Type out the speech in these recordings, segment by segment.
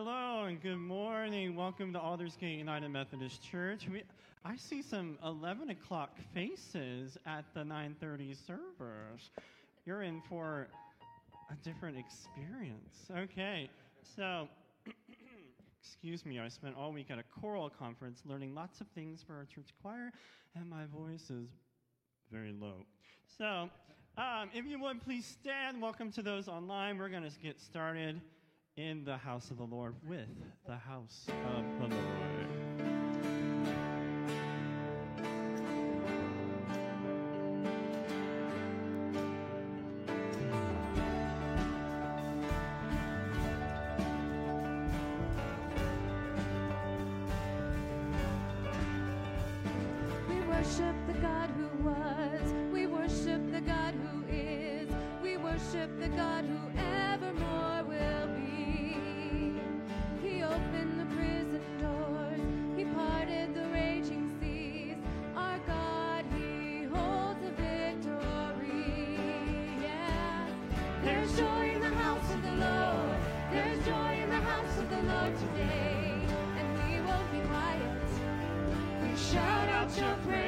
Hello and good morning. Welcome to Aldersgate United Methodist Church. We, I see some 11 o'clock faces at the 9:30 service. You're in for a different experience. Okay, so excuse me. I spent all week at a choral conference learning lots of things for our church choir, and my voice is very low. So, um, if you would please stand. Welcome to those online. We're going to get started in the house of the Lord with the house of the Lord. To the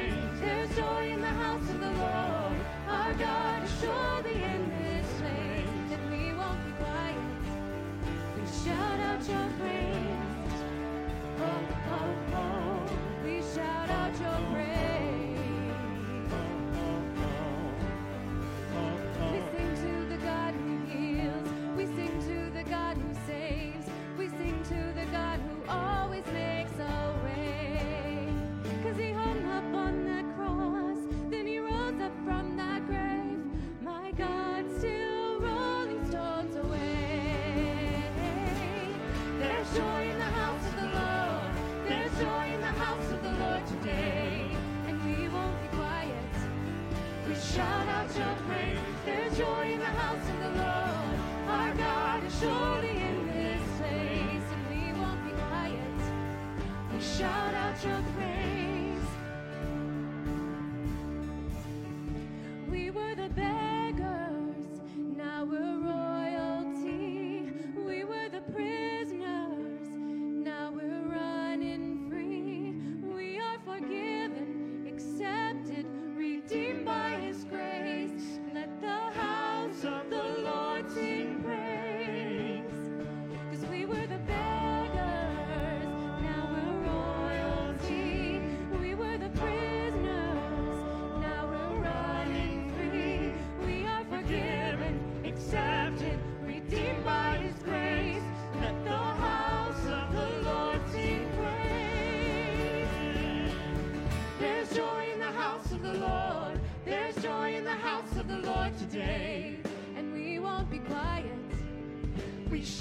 truth.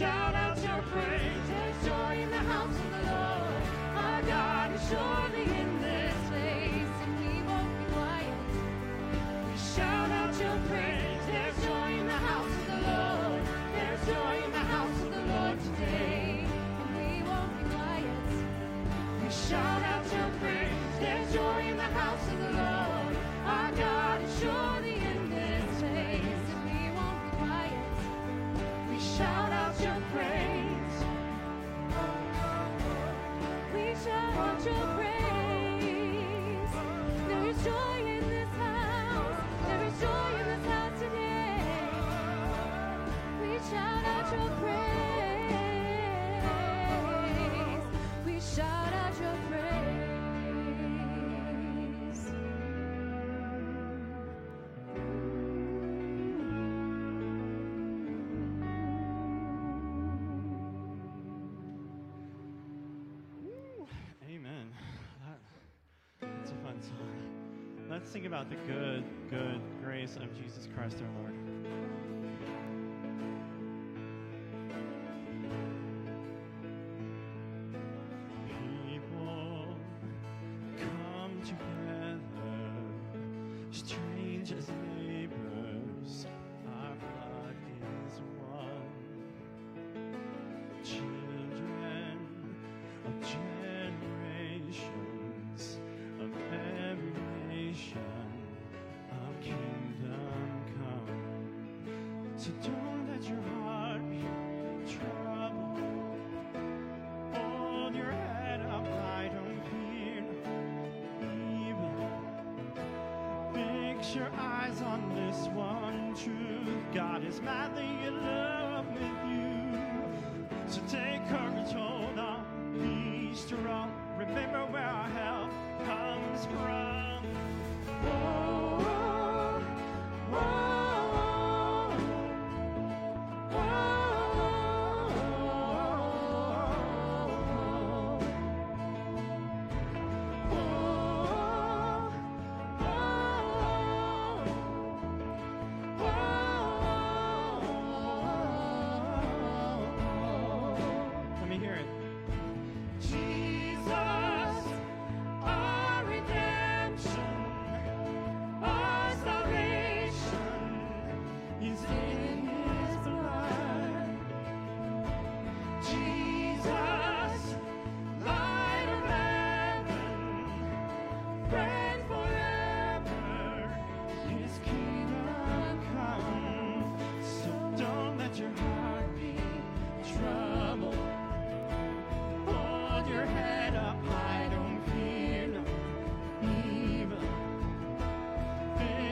shout out your praise. There's joy in the house of the Lord. Our God is surely in this place, and He won't be quiet. We shout out your praise. There's joy in the house of the Lord. There's joy in the house of the Lord today, and we won't be quiet. We shout out your praise. There's joy. let's think about the good, good grace of Jesus Christ our Lord. Don't let your heart be troubled. Hold your head up don't fear evil. Fix your eyes on this one truth. God is madly in love with you. So take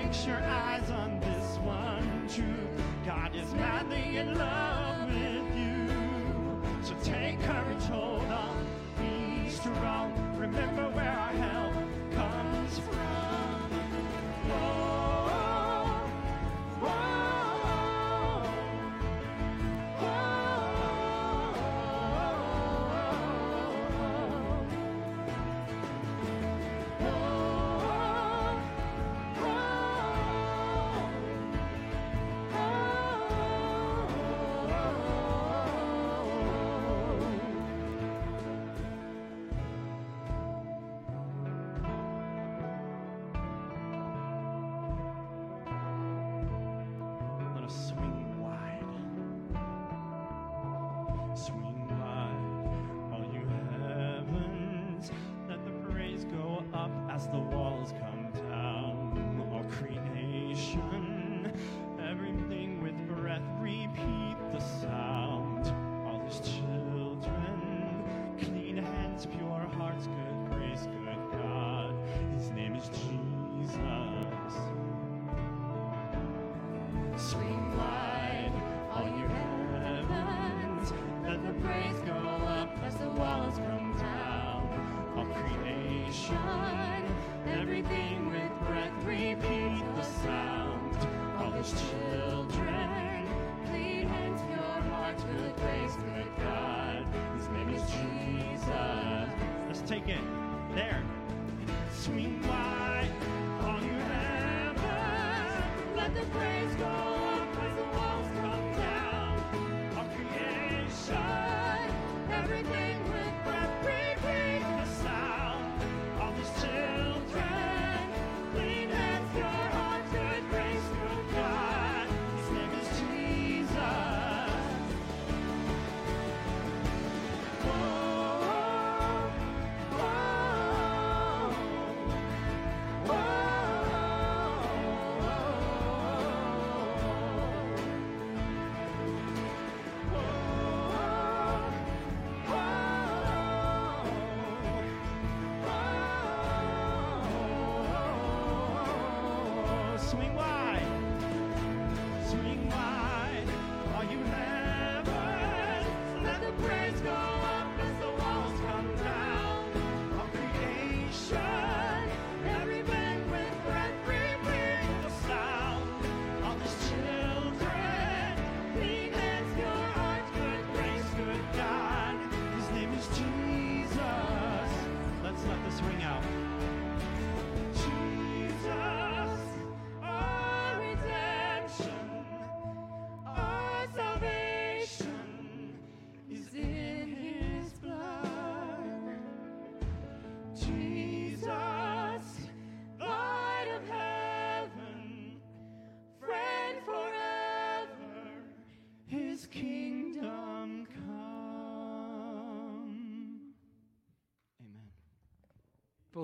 fix your eyes on take it. There. Swing wide, all you heavens, let the praise go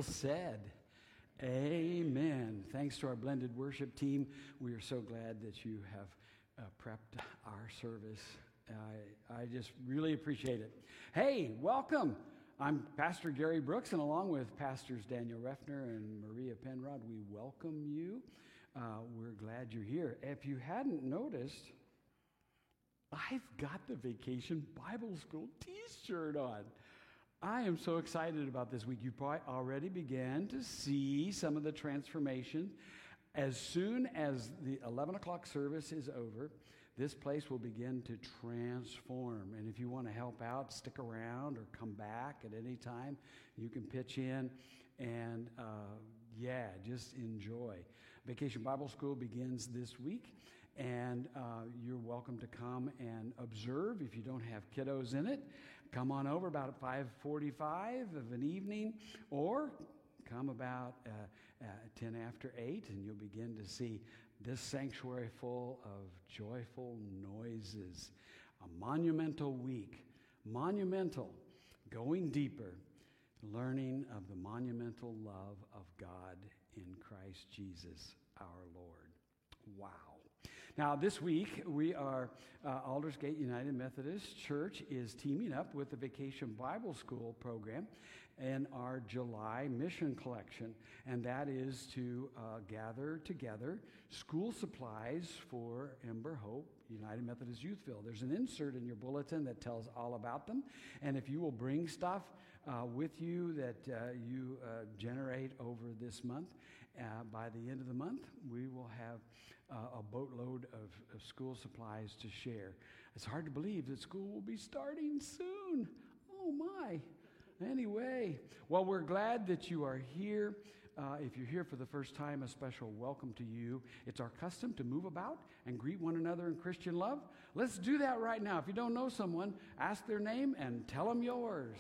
said. Amen. Thanks to our blended worship team. We are so glad that you have uh, prepped our service. I, I just really appreciate it. Hey, welcome. I'm Pastor Gary Brooks, and along with Pastors Daniel Refner and Maria Penrod, we welcome you. Uh, we're glad you're here. If you hadn't noticed, I've got the Vacation Bible School t shirt on. I am so excited about this week. You probably already began to see some of the transformation. As soon as the 11 o'clock service is over, this place will begin to transform. And if you want to help out, stick around or come back at any time. You can pitch in and, uh, yeah, just enjoy. Vacation Bible School begins this week, and uh, you're welcome to come and observe if you don't have kiddos in it. Come on over about 5:45 of an evening, or come about uh, uh, 10 after 8, and you'll begin to see this sanctuary full of joyful noises. A monumental week, monumental, going deeper, learning of the monumental love of God in Christ Jesus our Lord. Wow. Now, this week, we are, uh, Aldersgate United Methodist Church is teaming up with the Vacation Bible School program in our July mission collection, and that is to uh, gather together school supplies for Ember Hope United Methodist Youthville. There's an insert in your bulletin that tells all about them, and if you will bring stuff uh, with you that uh, you uh, generate over this month, uh, by the end of the month, we will have uh, a boatload of, of school supplies to share. It's hard to believe that school will be starting soon. Oh my. Anyway, well, we're glad that you are here. Uh, if you're here for the first time, a special welcome to you. It's our custom to move about and greet one another in Christian love. Let's do that right now. If you don't know someone, ask their name and tell them yours.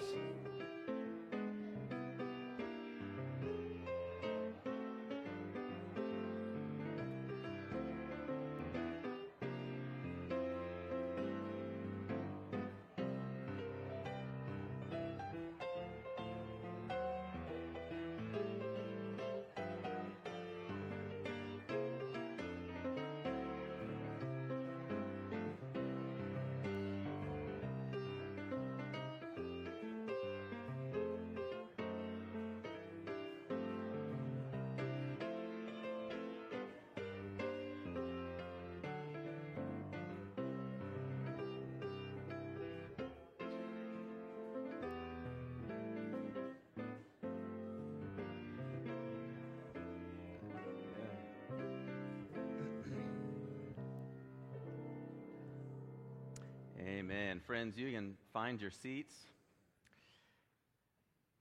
Amen. Friends, you can find your seats.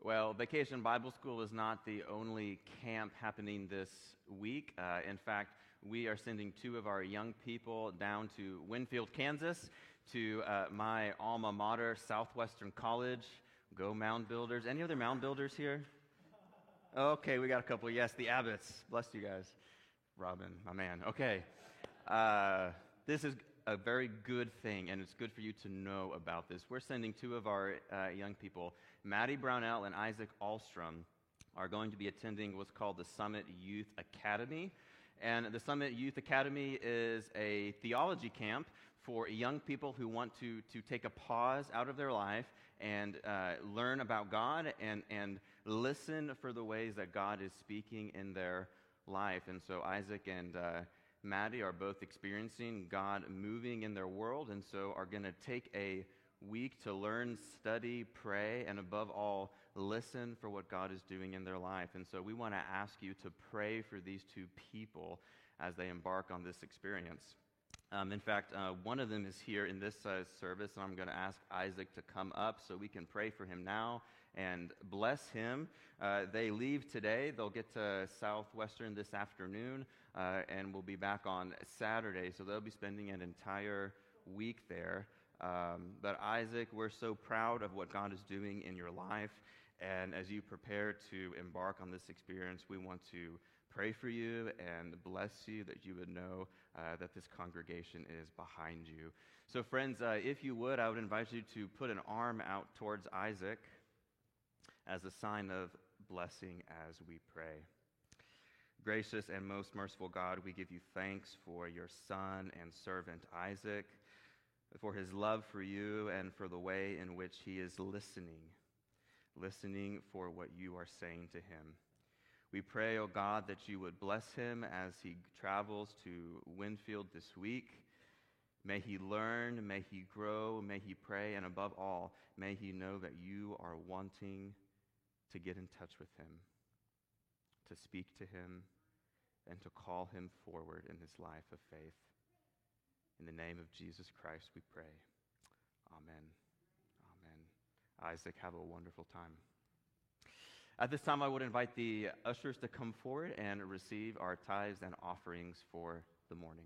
Well, Vacation Bible School is not the only camp happening this week. Uh, in fact, we are sending two of our young people down to Winfield, Kansas, to uh, my alma mater, Southwestern College. Go Mound Builders. Any other mound builders here? Okay, we got a couple. Yes, the Abbotts. Bless you guys. Robin, my man. Okay. Uh, this is a very good thing, and it's good for you to know about this. We're sending two of our uh, young people, Maddie Brownell and Isaac Alstrom, are going to be attending what's called the Summit Youth Academy. And the Summit Youth Academy is a theology camp for young people who want to, to take a pause out of their life and uh, learn about God and, and listen for the ways that God is speaking in their life. And so Isaac and uh, Maddie are both experiencing God moving in their world, and so are going to take a week to learn, study, pray, and above all, listen for what God is doing in their life. And so we want to ask you to pray for these two people as they embark on this experience. Um, in fact, uh, one of them is here in this uh, service, and I'm going to ask Isaac to come up so we can pray for him now and bless him. Uh, they leave today. They'll get to Southwestern this afternoon, uh, and we'll be back on Saturday. So they'll be spending an entire week there. Um, but Isaac, we're so proud of what God is doing in your life. And as you prepare to embark on this experience, we want to pray for you and bless you that you would know uh, that this congregation is behind you. So, friends, uh, if you would, I would invite you to put an arm out towards Isaac as a sign of blessing as we pray. Gracious and most merciful God, we give you thanks for your son and servant Isaac, for his love for you, and for the way in which he is listening, listening for what you are saying to him. We pray, O oh God, that you would bless him as he travels to Winfield this week. May he learn, may he grow, may he pray, and above all, may he know that you are wanting to get in touch with him, to speak to him, and to call him forward in his life of faith. In the name of Jesus Christ, we pray. Amen. Amen. Isaac, have a wonderful time. At this time, I would invite the ushers to come forward and receive our tithes and offerings for the morning.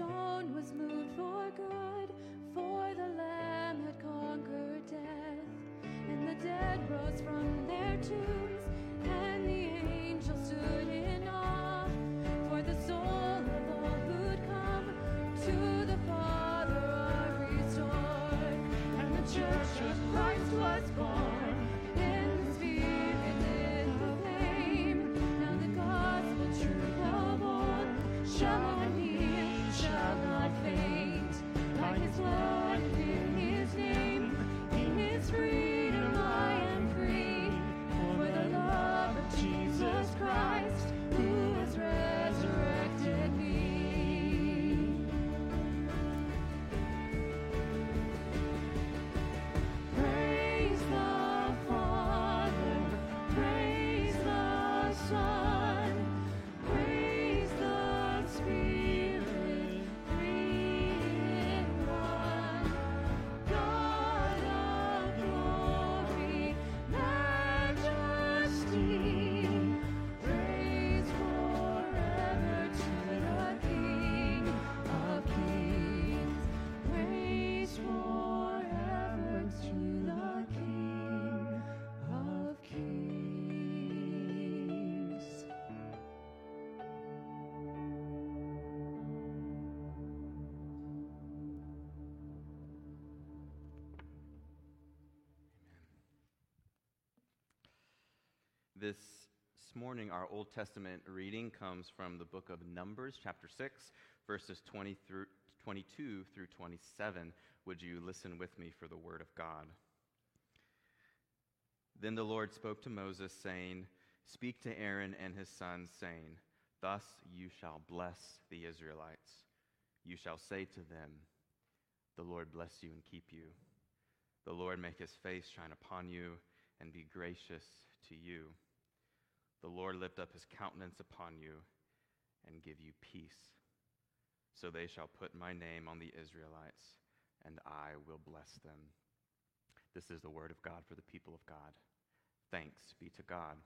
storm. This morning, our Old Testament reading comes from the book of Numbers, chapter 6, verses 20 through, 22 through 27. Would you listen with me for the word of God? Then the Lord spoke to Moses, saying, Speak to Aaron and his sons, saying, Thus you shall bless the Israelites. You shall say to them, The Lord bless you and keep you. The Lord make his face shine upon you and be gracious to you. The Lord lift up his countenance upon you and give you peace. So they shall put my name on the Israelites, and I will bless them. This is the word of God for the people of God. Thanks be to God.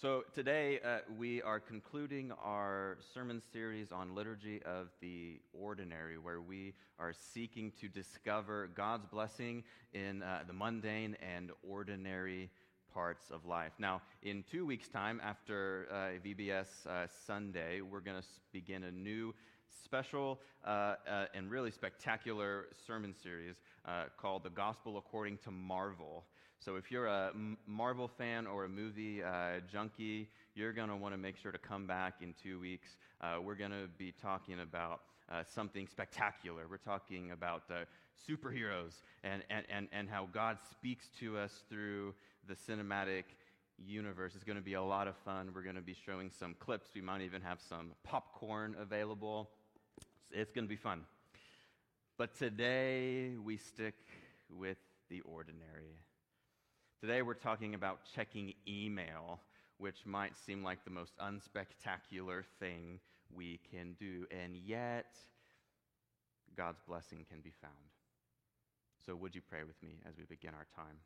So today uh, we are concluding our sermon series on liturgy of the ordinary, where we are seeking to discover God's blessing in uh, the mundane and ordinary parts of life. Now, in two weeks' time, after uh, VBS uh, Sunday, we're going to begin a new special uh, uh, and really spectacular sermon series called The Gospel According to Marvel. So if you're a Marvel fan or a movie uh, junkie, you're going to want to make sure to come back in two weeks. Uh, we're going to be talking about uh, something spectacular. We're talking about uh, superheroes and, and, and, and how God speaks to us through the cinematic universe. It's going to be a lot of fun. We're going to be showing some clips. We might even have some popcorn available. It's going to be fun. But today we stick with the ordinary. Today we're talking about checking email, which might seem like the most unspectacular thing we can do, and yet God's blessing can be found. So, would you pray with me as we begin our time?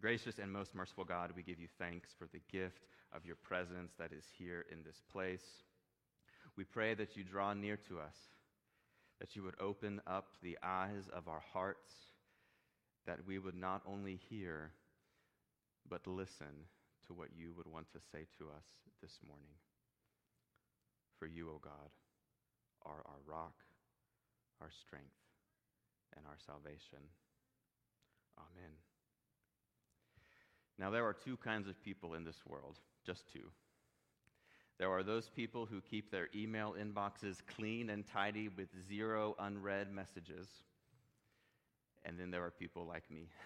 Gracious and most merciful God, we give you thanks for the gift of your presence that is here in this place. We pray that you draw near to us, that you would open up the eyes of our hearts, that we would not only hear, but listen to what you would want to say to us this morning. For you, O God, are our rock, our strength, and our salvation. Amen. Now, there are two kinds of people in this world, just two. There are those people who keep their email inboxes clean and tidy with zero unread messages. And then there are people like me.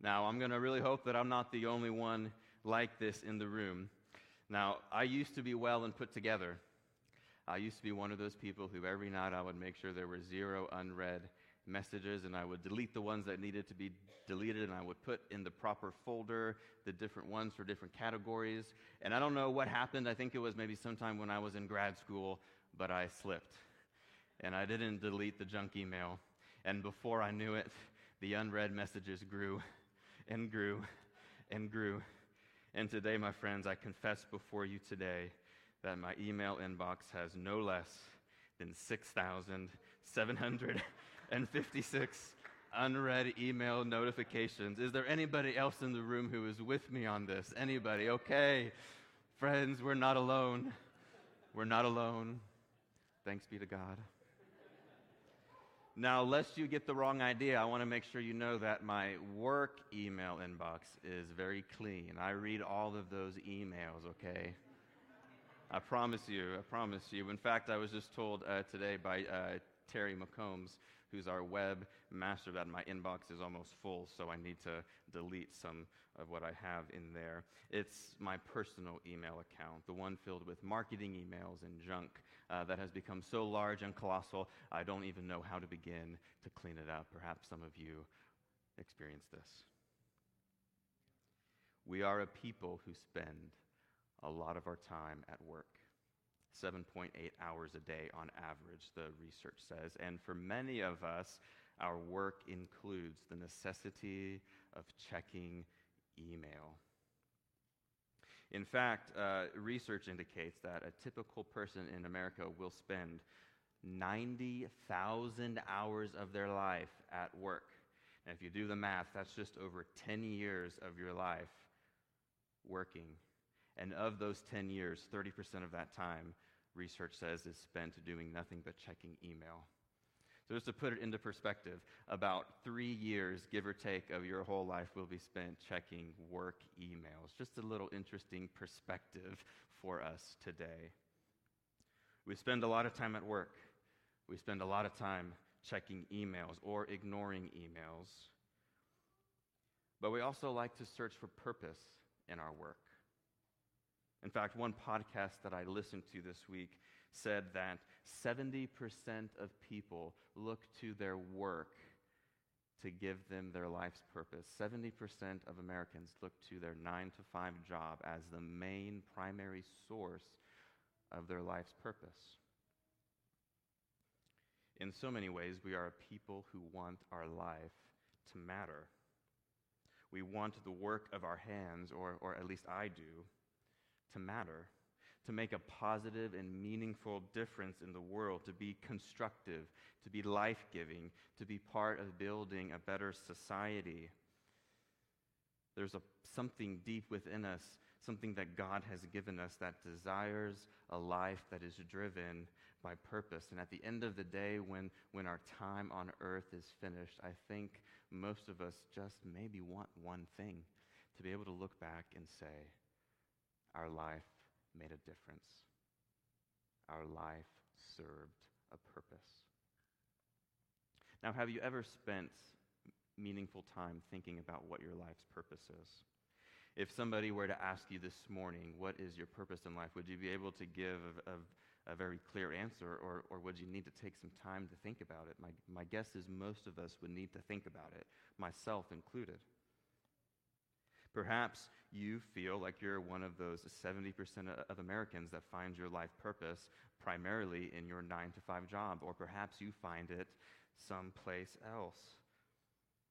Now, I'm going to really hope that I'm not the only one like this in the room. Now, I used to be well and put together. I used to be one of those people who every night I would make sure there were zero unread messages and I would delete the ones that needed to be deleted and I would put in the proper folder the different ones for different categories. And I don't know what happened. I think it was maybe sometime when I was in grad school, but I slipped. And I didn't delete the junk email. And before I knew it, the unread messages grew and grew and grew. And today, my friends, I confess before you today that my email inbox has no less than 6,756 unread email notifications. Is there anybody else in the room who is with me on this? Anybody? Okay. Friends, we're not alone. We're not alone. Thanks be to God. Now, lest you get the wrong idea, I want to make sure you know that my work email inbox is very clean. I read all of those emails, okay? I promise you, I promise you. In fact, I was just told uh, today by uh, Terry McCombs, who's our web master, that my inbox is almost full, so I need to delete some of what I have in there. It's my personal email account, the one filled with marketing emails and junk uh, that has become so large and colossal, I don't even know how to begin to clean it up. Perhaps some of you experience this. We are a people who spend a lot of our time at work. 7.8 hours a day on average, the research says. And for many of us, our work includes the necessity of checking email. In fact, uh, research indicates that a typical person in America will spend 90,000 hours of their life at work. And if you do the math, that's just over 10 years of your life working. And of those 10 years, 30% of that time, research says, is spent doing nothing but checking email. So, just to put it into perspective, about three years, give or take, of your whole life will be spent checking work emails. Just a little interesting perspective for us today. We spend a lot of time at work, we spend a lot of time checking emails or ignoring emails. But we also like to search for purpose in our work. In fact, one podcast that I listened to this week said that 70% of people look to their work to give them their life's purpose. 70% of Americans look to their 9 to 5 job as the main primary source of their life's purpose. In so many ways, we are a people who want our life to matter. We want the work of our hands, or, or at least I do, to matter, to make a positive and meaningful difference in the world, to be constructive, to be life giving, to be part of building a better society. There's a, something deep within us, something that God has given us that desires a life that is driven by purpose. And at the end of the day, when, when our time on earth is finished, I think most of us just maybe want one thing to be able to look back and say, our life made a difference. Our life served a purpose. Now, have you ever spent meaningful time thinking about what your life's purpose is? If somebody were to ask you this morning, what is your purpose in life, would you be able to give a, a, a very clear answer, or, or would you need to take some time to think about it? My, my guess is most of us would need to think about it, myself included. Perhaps you feel like you're one of those 70% of Americans that finds your life purpose primarily in your 9 to 5 job, or perhaps you find it someplace else.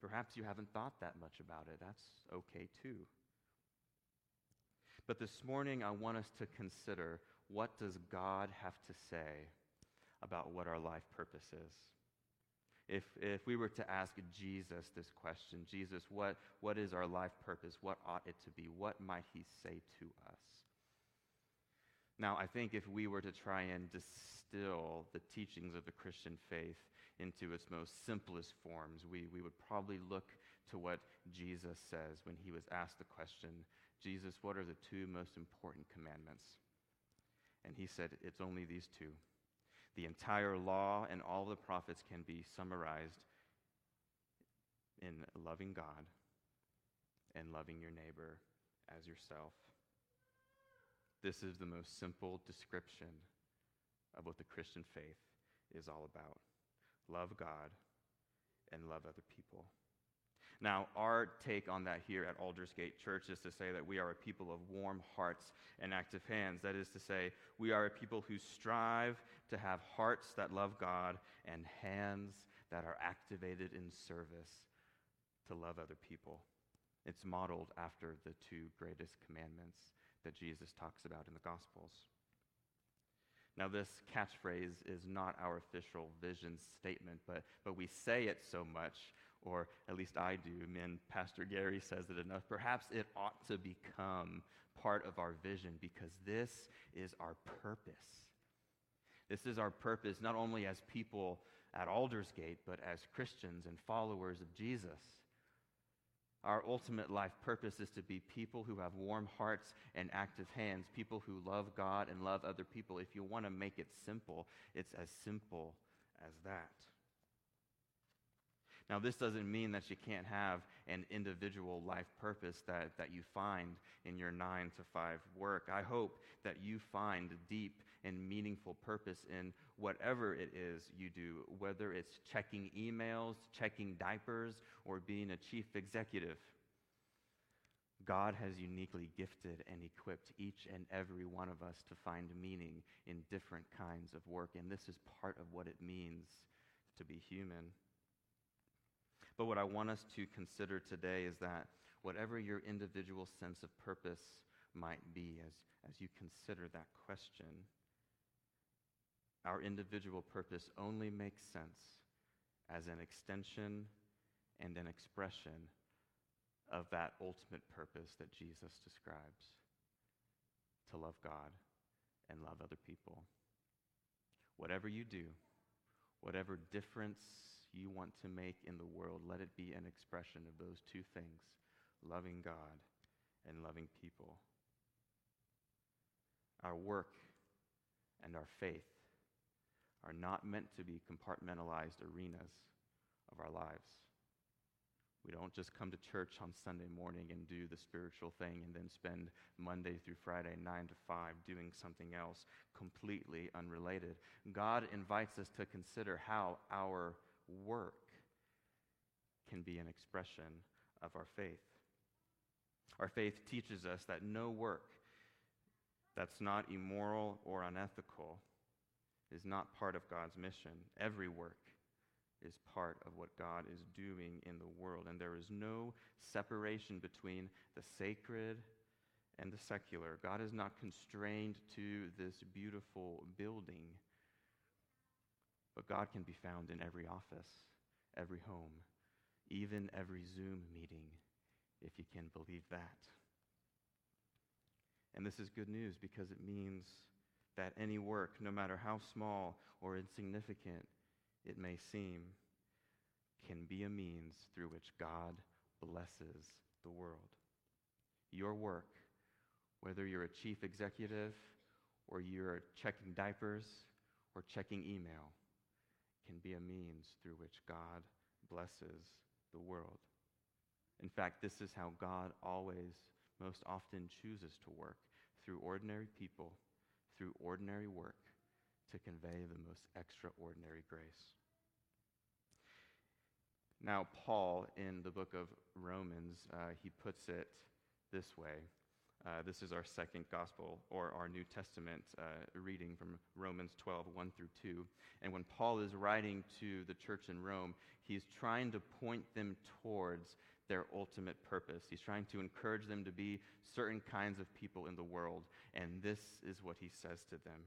Perhaps you haven't thought that much about it. That's okay too. But this morning I want us to consider what does God have to say about what our life purpose is? If, if we were to ask Jesus this question, Jesus, what, what is our life purpose? What ought it to be? What might he say to us? Now, I think if we were to try and distill the teachings of the Christian faith into its most simplest forms, we, we would probably look to what Jesus says when he was asked the question, Jesus, what are the two most important commandments? And he said, It's only these two the entire law and all the prophets can be summarized in loving God and loving your neighbor as yourself. This is the most simple description of what the Christian faith is all about love God and love other people. Now, our take on that here at Aldersgate Church is to say that we are a people of warm hearts and active hands. That is to say, we are a people who strive to have hearts that love God and hands that are activated in service to love other people. It's modeled after the two greatest commandments that Jesus talks about in the Gospels. Now, this catchphrase is not our official vision statement, but, but we say it so much or at least I do, and Pastor Gary says it enough. Perhaps it ought to become part of our vision because this is our purpose. This is our purpose not only as people at Aldersgate, but as Christians and followers of Jesus. Our ultimate life purpose is to be people who have warm hearts and active hands, people who love God and love other people. If you want to make it simple, it's as simple as that. Now, this doesn't mean that you can't have an individual life purpose that, that you find in your nine to five work. I hope that you find deep and meaningful purpose in whatever it is you do, whether it's checking emails, checking diapers, or being a chief executive. God has uniquely gifted and equipped each and every one of us to find meaning in different kinds of work, and this is part of what it means to be human. But what I want us to consider today is that whatever your individual sense of purpose might be, as, as you consider that question, our individual purpose only makes sense as an extension and an expression of that ultimate purpose that Jesus describes to love God and love other people. Whatever you do, Whatever difference you want to make in the world, let it be an expression of those two things loving God and loving people. Our work and our faith are not meant to be compartmentalized arenas of our lives. We don't just come to church on Sunday morning and do the spiritual thing and then spend Monday through Friday, 9 to 5, doing something else completely unrelated. God invites us to consider how our work can be an expression of our faith. Our faith teaches us that no work that's not immoral or unethical is not part of God's mission. Every work is part of what God is doing in the world. And there is no separation between the sacred and the secular. God is not constrained to this beautiful building, but God can be found in every office, every home, even every Zoom meeting, if you can believe that. And this is good news because it means that any work, no matter how small or insignificant it may seem, can be a means through which God blesses the world. Your work, whether you're a chief executive or you're checking diapers or checking email, can be a means through which God blesses the world. In fact, this is how God always, most often chooses to work through ordinary people, through ordinary work, to convey the most extraordinary grace. Now, Paul, in the book of Romans, uh, he puts it this way. Uh, this is our second gospel or our New Testament uh, reading from Romans 12, 1 through 2. And when Paul is writing to the church in Rome, he's trying to point them towards their ultimate purpose. He's trying to encourage them to be certain kinds of people in the world. And this is what he says to them.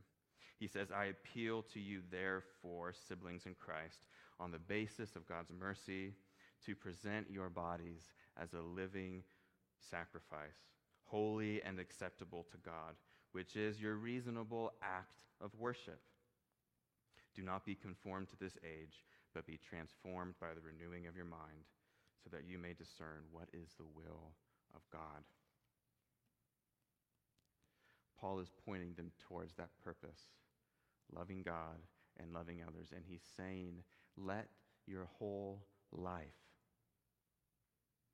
He says, I appeal to you, therefore, siblings in Christ, on the basis of God's mercy, to present your bodies as a living sacrifice, holy and acceptable to God, which is your reasonable act of worship. Do not be conformed to this age, but be transformed by the renewing of your mind so that you may discern what is the will of God. Paul is pointing them towards that purpose, loving God and loving others. And he's saying, let your whole life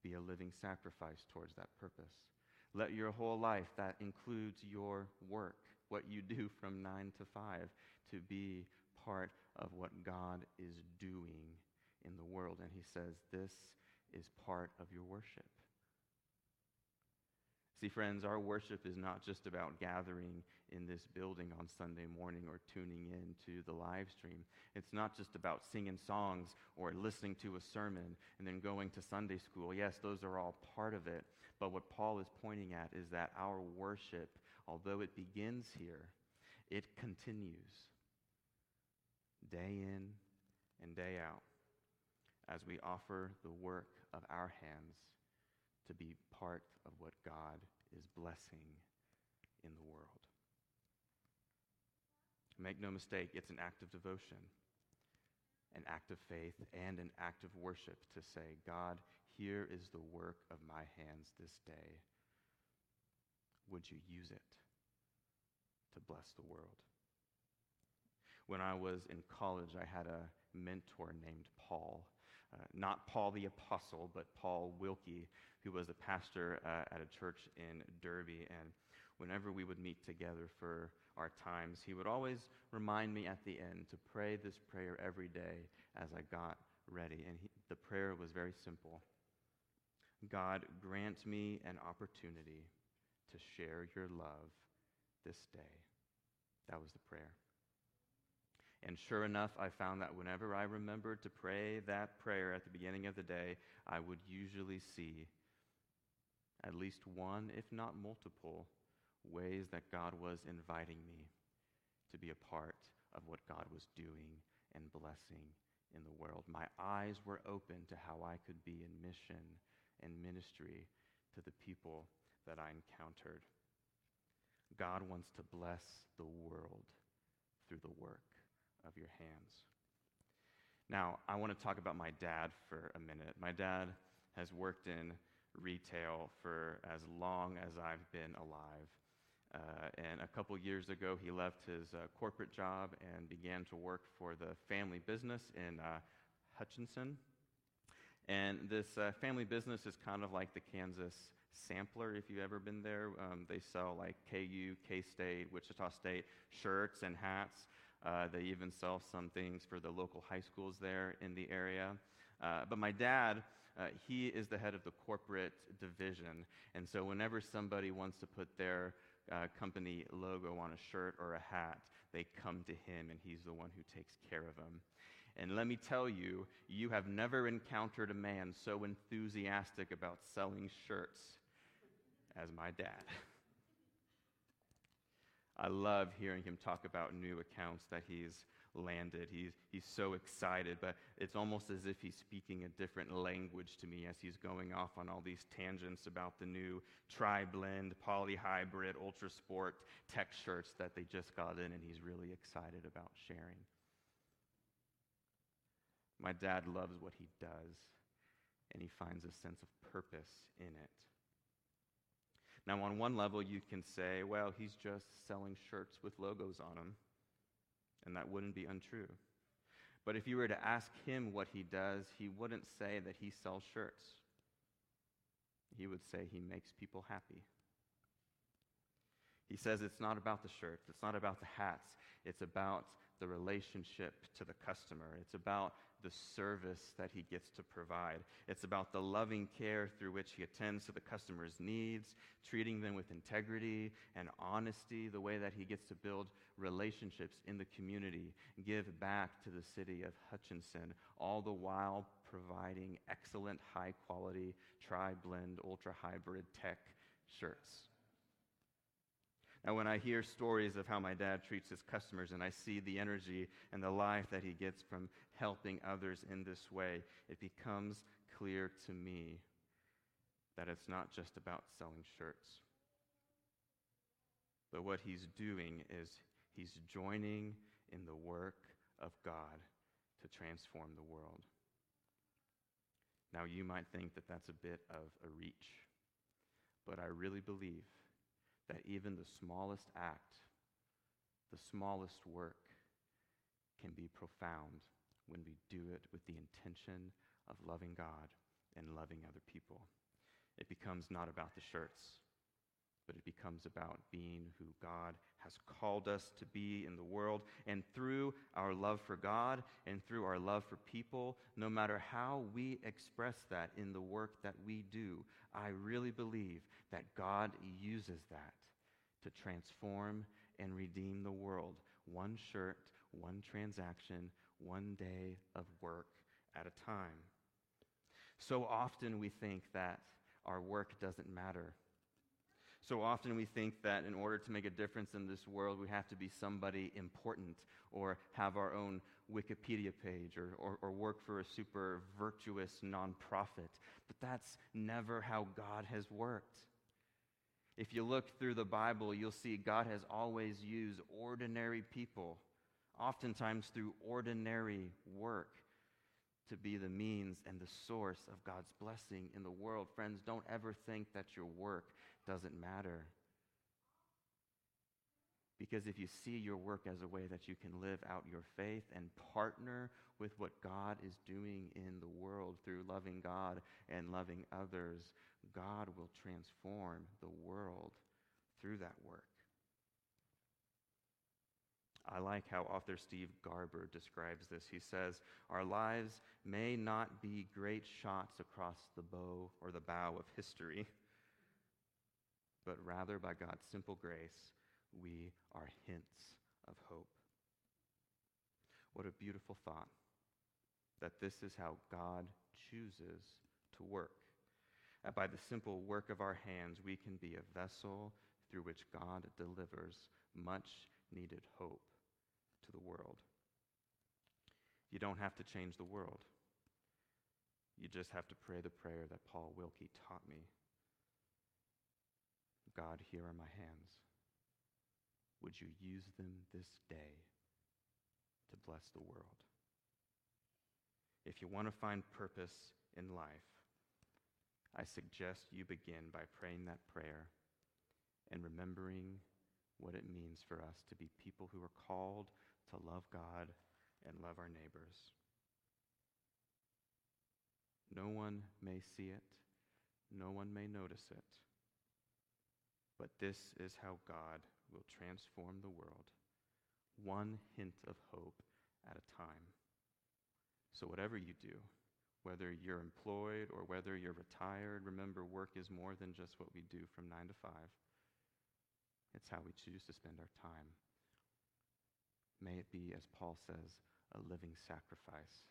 be a living sacrifice towards that purpose. Let your whole life, that includes your work, what you do from 9 to 5, to be part of what God is doing in the world. And he says, this is part of your worship. See, friends, our worship is not just about gathering in this building on Sunday morning or tuning in to the live stream. It's not just about singing songs or listening to a sermon and then going to Sunday school. Yes, those are all part of it. But what Paul is pointing at is that our worship, although it begins here, it continues day in and day out as we offer the work of our hands to be part of what God is blessing in the world. Make no mistake, it's an act of devotion, an act of faith, and an act of worship to say, God, here is the work of my hands this day. Would you use it to bless the world? When I was in college, I had a mentor named Paul. Uh, not Paul the Apostle, but Paul Wilkie, who was a pastor uh, at a church in Derby. And whenever we would meet together for our times, he would always remind me at the end to pray this prayer every day as I got ready. And he, the prayer was very simple God, grant me an opportunity to share your love this day. That was the prayer. And sure enough, I found that whenever I remembered to pray that prayer at the beginning of the day, I would usually see at least one, if not multiple, ways that God was inviting me to be a part of what God was doing and blessing in the world. My eyes were open to how I could be in mission and ministry to the people that I encountered. God wants to bless the world through the work of your hands. Now, I want to talk about my dad for a minute. My dad has worked in retail for as long as I've been alive. Uh, and a couple years ago, he left his uh, corporate job and began to work for the family business in uh, Hutchinson. And this uh, family business is kind of like the Kansas Sampler, if you've ever been there. Um, they sell like KU, K State, Wichita State shirts and hats. Uh, they even sell some things for the local high schools there in the area. Uh, but my dad, uh, he is the head of the corporate division. And so whenever somebody wants to put their uh, company logo on a shirt or a hat, they come to him and he's the one who takes care of them. And let me tell you, you have never encountered a man so enthusiastic about selling shirts as my dad. I love hearing him talk about new accounts that he's landed. He's, he's so excited, but it's almost as if he's speaking a different language to me as he's going off on all these tangents about the new tri blend, polyhybrid, ultra sport tech shirts that they just got in, and he's really excited about sharing. My dad loves what he does, and he finds a sense of purpose in it. Now, on one level, you can say, well, he's just selling shirts with logos on them, and that wouldn't be untrue. But if you were to ask him what he does, he wouldn't say that he sells shirts. He would say he makes people happy. He says it's not about the shirts, it's not about the hats, it's about the relationship to the customer. It's about the service that he gets to provide. It's about the loving care through which he attends to the customer's needs, treating them with integrity and honesty, the way that he gets to build relationships in the community, give back to the city of Hutchinson, all the while providing excellent, high quality, tri blend, ultra hybrid tech shirts. Now, when I hear stories of how my dad treats his customers and I see the energy and the life that he gets from helping others in this way, it becomes clear to me that it's not just about selling shirts. But what he's doing is he's joining in the work of God to transform the world. Now, you might think that that's a bit of a reach, but I really believe that even the smallest act, the smallest work, can be profound when we do it with the intention of loving God and loving other people. It becomes not about the shirts, but it becomes about being who God has called us to be in the world. And through our love for God and through our love for people, no matter how we express that in the work that we do, I really believe that God uses that to transform and redeem the world, one shirt, one transaction, one day of work at a time. So often we think that our work doesn't matter. So often we think that in order to make a difference in this world, we have to be somebody important or have our own Wikipedia page or, or, or, work for a super virtuous nonprofit. But that's never how God has worked. If you look through the Bible, you'll see God has always used ordinary people, oftentimes through ordinary work, to be the means and the source of God's blessing in the world. Friends, don't ever think that your work doesn't matter. Because if you see your work as a way that you can live out your faith and partner with what God is doing in the world through loving God and loving others, God will transform the world through that work. I like how author Steve Garber describes this. He says, Our lives may not be great shots across the bow or the bow of history, but rather by God's simple grace, we are hints of hope. What a beautiful thought that this is how God chooses to work that by the simple work of our hands, we can be a vessel through which God delivers much needed hope to the world. You don't have to change the world. You just have to pray the prayer that Paul Wilkie taught me God, here are my hands. Would you use them this day to bless the world? If you want to find purpose in life, I suggest you begin by praying that prayer and remembering what it means for us to be people who are called to love God and love our neighbors. No one may see it, no one may notice it, but this is how God will transform the world, one hint of hope at a time. So, whatever you do, whether you're employed or whether you're retired, remember work is more than just what we do from 9 to 5. It's how we choose to spend our time. May it be, as Paul says, a living sacrifice.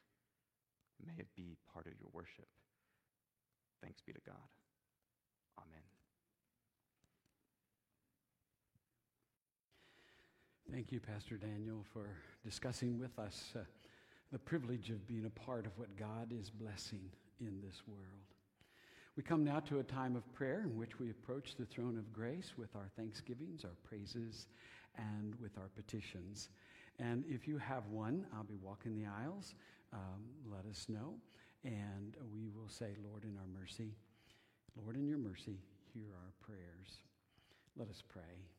May it be part of your worship. Thanks be to God. Amen. Thank you, Pastor Daniel, for discussing with us uh, the privilege of being a part of what God is blessing in this world. We come now to a time of prayer in which we approach the throne of grace with our thanksgivings, our praises, and with our petitions. And if you have one, I'll be walking the aisles. Um, let us know. And we will say, Lord, in our mercy, Lord, in your mercy, hear our prayers. Let us pray.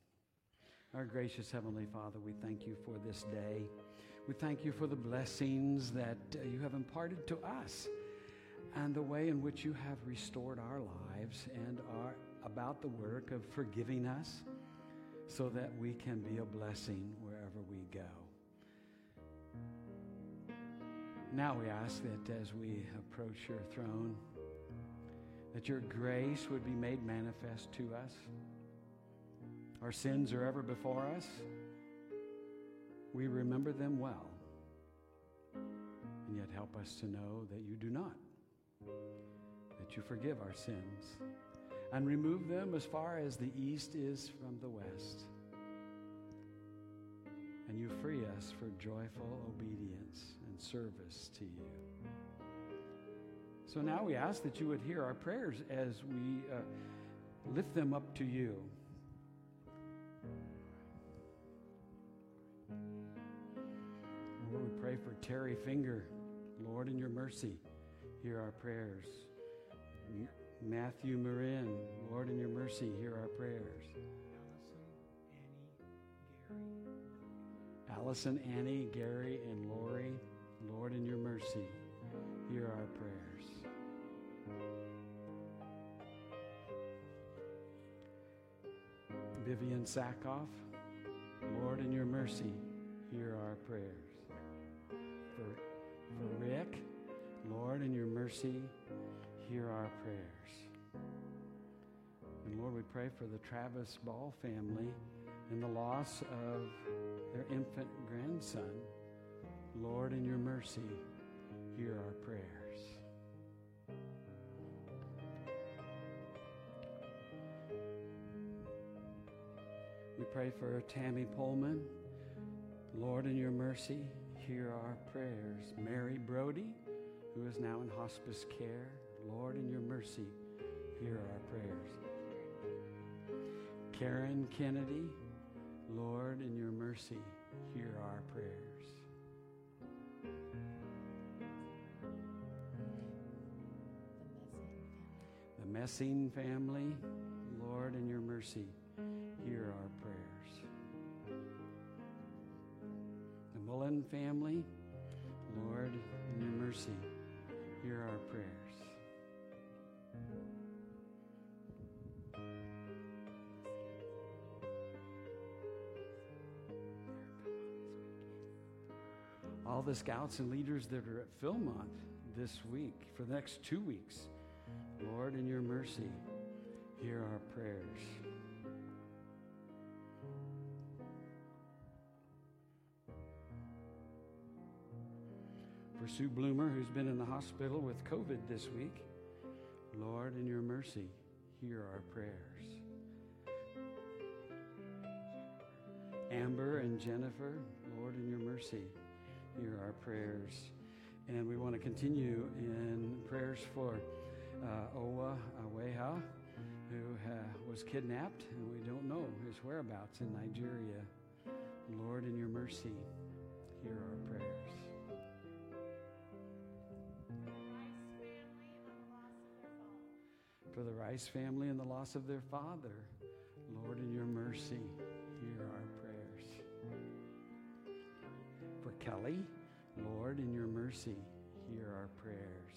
Our gracious Heavenly Father, we thank you for this day. We thank you for the blessings that uh, you have imparted to us and the way in which you have restored our lives and are about the work of forgiving us so that we can be a blessing wherever we go. Now we ask that as we approach your throne, that your grace would be made manifest to us. Our sins are ever before us. We remember them well. And yet help us to know that you do not, that you forgive our sins and remove them as far as the east is from the west. And you free us for joyful obedience and service to you. So now we ask that you would hear our prayers as we uh, lift them up to you. Lord, we pray for Terry Finger. Lord, in your mercy, hear our prayers. Matthew Marin, Lord, in your mercy, hear our prayers. Allison, Annie, Gary, and Lori, Lord, in your mercy, hear our prayers. Vivian Sackhoff, Lord, in your mercy, hear our prayers. For, for Rick, Lord, in your mercy, hear our prayers. And Lord, we pray for the Travis Ball family and the loss of their infant grandson. Lord, in your mercy, hear our prayers. We pray for Tammy Pullman. Lord, in your mercy, hear our prayers. Mary Brody, who is now in hospice care. Lord, in your mercy, hear our prayers. Karen Kennedy, Lord, in your mercy, hear our prayers. The Messing family, Lord, in your mercy, The Mullen family, Lord, in your mercy, hear our prayers. all the scouts and leaders that are at Philmont this week, for the next two weeks. Lord, in your mercy, hear our prayers. For Sue Bloomer, who's been in the hospital with COVID this week, Lord, in your mercy, hear our prayers. Amber and Jennifer, Lord, in your mercy, hear our prayers. And we want to continue in prayers for uh, Owa Aweha, who uh, was kidnapped, and we don't know his whereabouts in Nigeria. Lord, in your mercy, hear our prayers. For the Rice family and the loss of their father. Lord, in your mercy, hear our prayers. For Kelly, Lord, in your mercy, hear our prayers.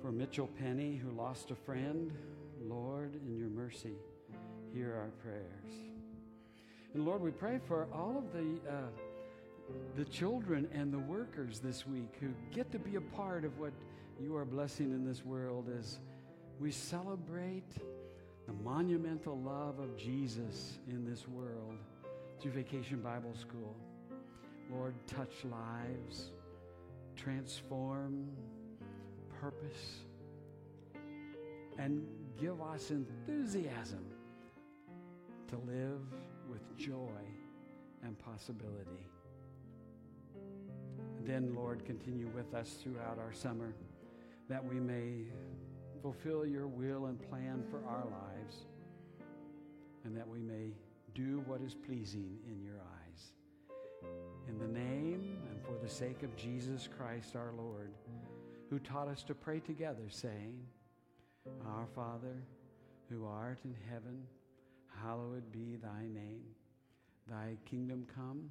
For Mitchell Penny, who lost a friend, Lord, in your mercy, hear our prayers. And Lord, we pray for all of the, uh, the children and the workers this week who get to be a part of what you are blessing in this world as we celebrate the monumental love of Jesus in this world through Vacation Bible School. Lord, touch lives, transform, purpose, and give us enthusiasm to live with joy and possibility. Then, Lord, continue with us throughout our summer that we may fulfill your will and plan for our lives and that we may do what is pleasing in your eyes. In the name and for the sake of Jesus Christ our Lord, who taught us to pray together, saying, Our Father, who art in heaven, hallowed be thy name. Thy kingdom come,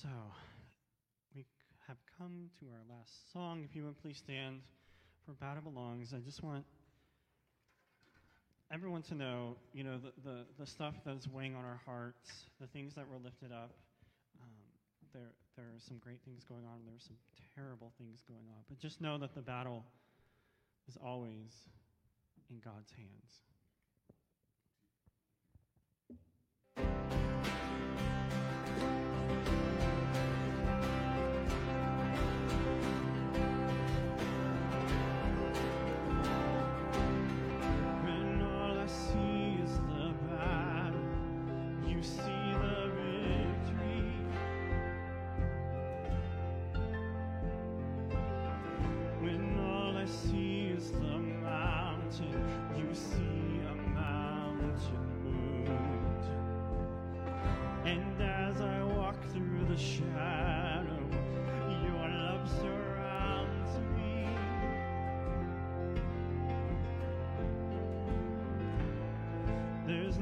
So, we have come to our last song. If you would please stand for Battle Belongs. I just want everyone to know, you know, the, the, the stuff that's weighing on our hearts, the things that were lifted up. Um, there, there are some great things going on, and there are some terrible things going on. But just know that the battle is always in God's hands.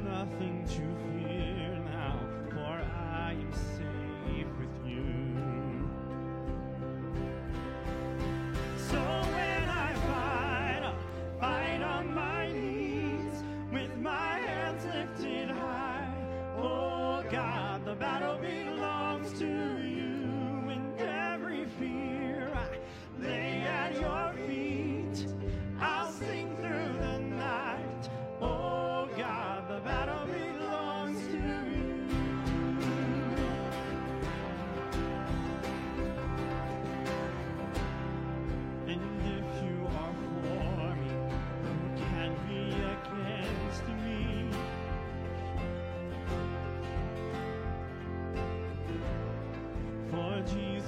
Nothing to fear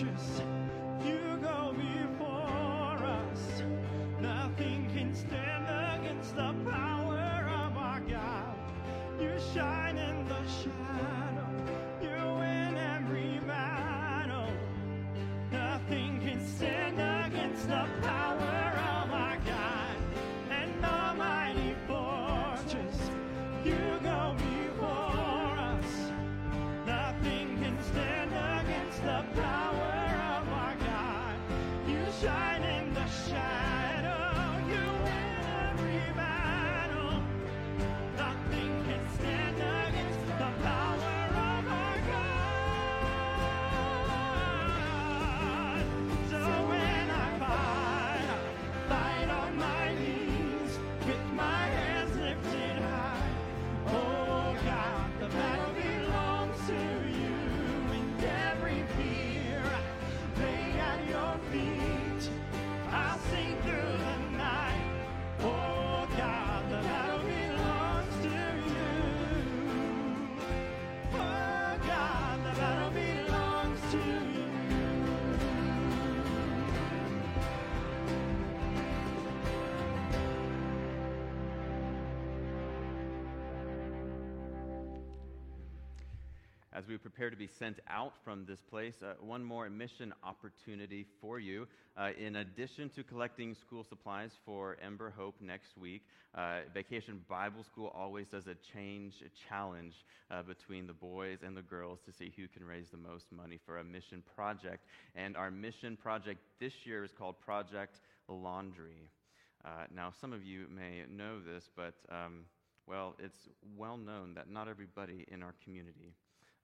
you go before us. Nothing can stand against the power of our God. You shine in the shadow, you win every battle. Nothing can stand prepare to be sent out from this place, uh, one more mission opportunity for you. Uh, in addition to collecting school supplies for Ember Hope next week, uh, Vacation Bible School always does a change a challenge uh, between the boys and the girls to see who can raise the most money for a mission project. And our mission project this year is called Project Laundry. Uh, now, some of you may know this, but um, well, it's well known that not everybody in our community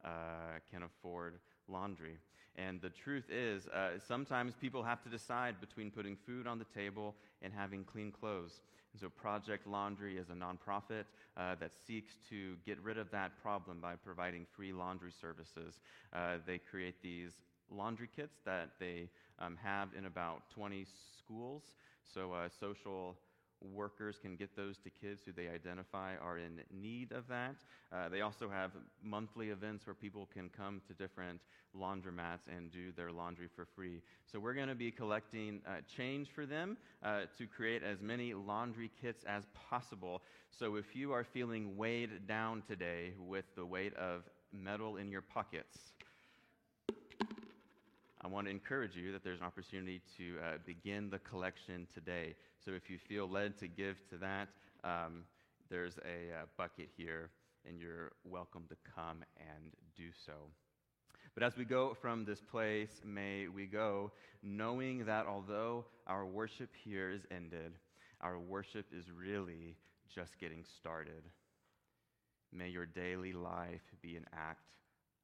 uh, can afford laundry. And the truth is, uh, sometimes people have to decide between putting food on the table and having clean clothes. And so, Project Laundry is a nonprofit uh, that seeks to get rid of that problem by providing free laundry services. Uh, they create these laundry kits that they um, have in about 20 schools. So, uh, social workers can get those to kids who they identify are in need of that. Uh, they also have monthly events where people can come to different laundromats and do their laundry for free. So we're going to be collecting uh, change for them uh, to create as many laundry kits as possible. So if you are feeling weighed down today with the weight of metal in your pockets, I want to encourage you that there's an opportunity to uh, begin the collection today. So if you feel led to give to that, um, there's a uh, bucket here, and you're welcome to come and do so. But as we go from this place, may we go knowing that although our worship here is ended, our worship is really just getting started. May your daily life be an act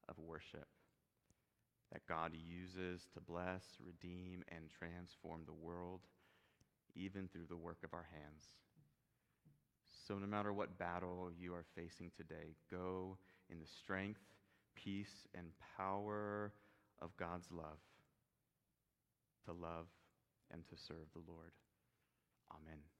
of worship that God uses to bless, redeem, and transform the world, even through the work of our hands. So, no matter what battle you are facing today, go in the strength, peace, and power of God's love to love and to serve the Lord. Amen.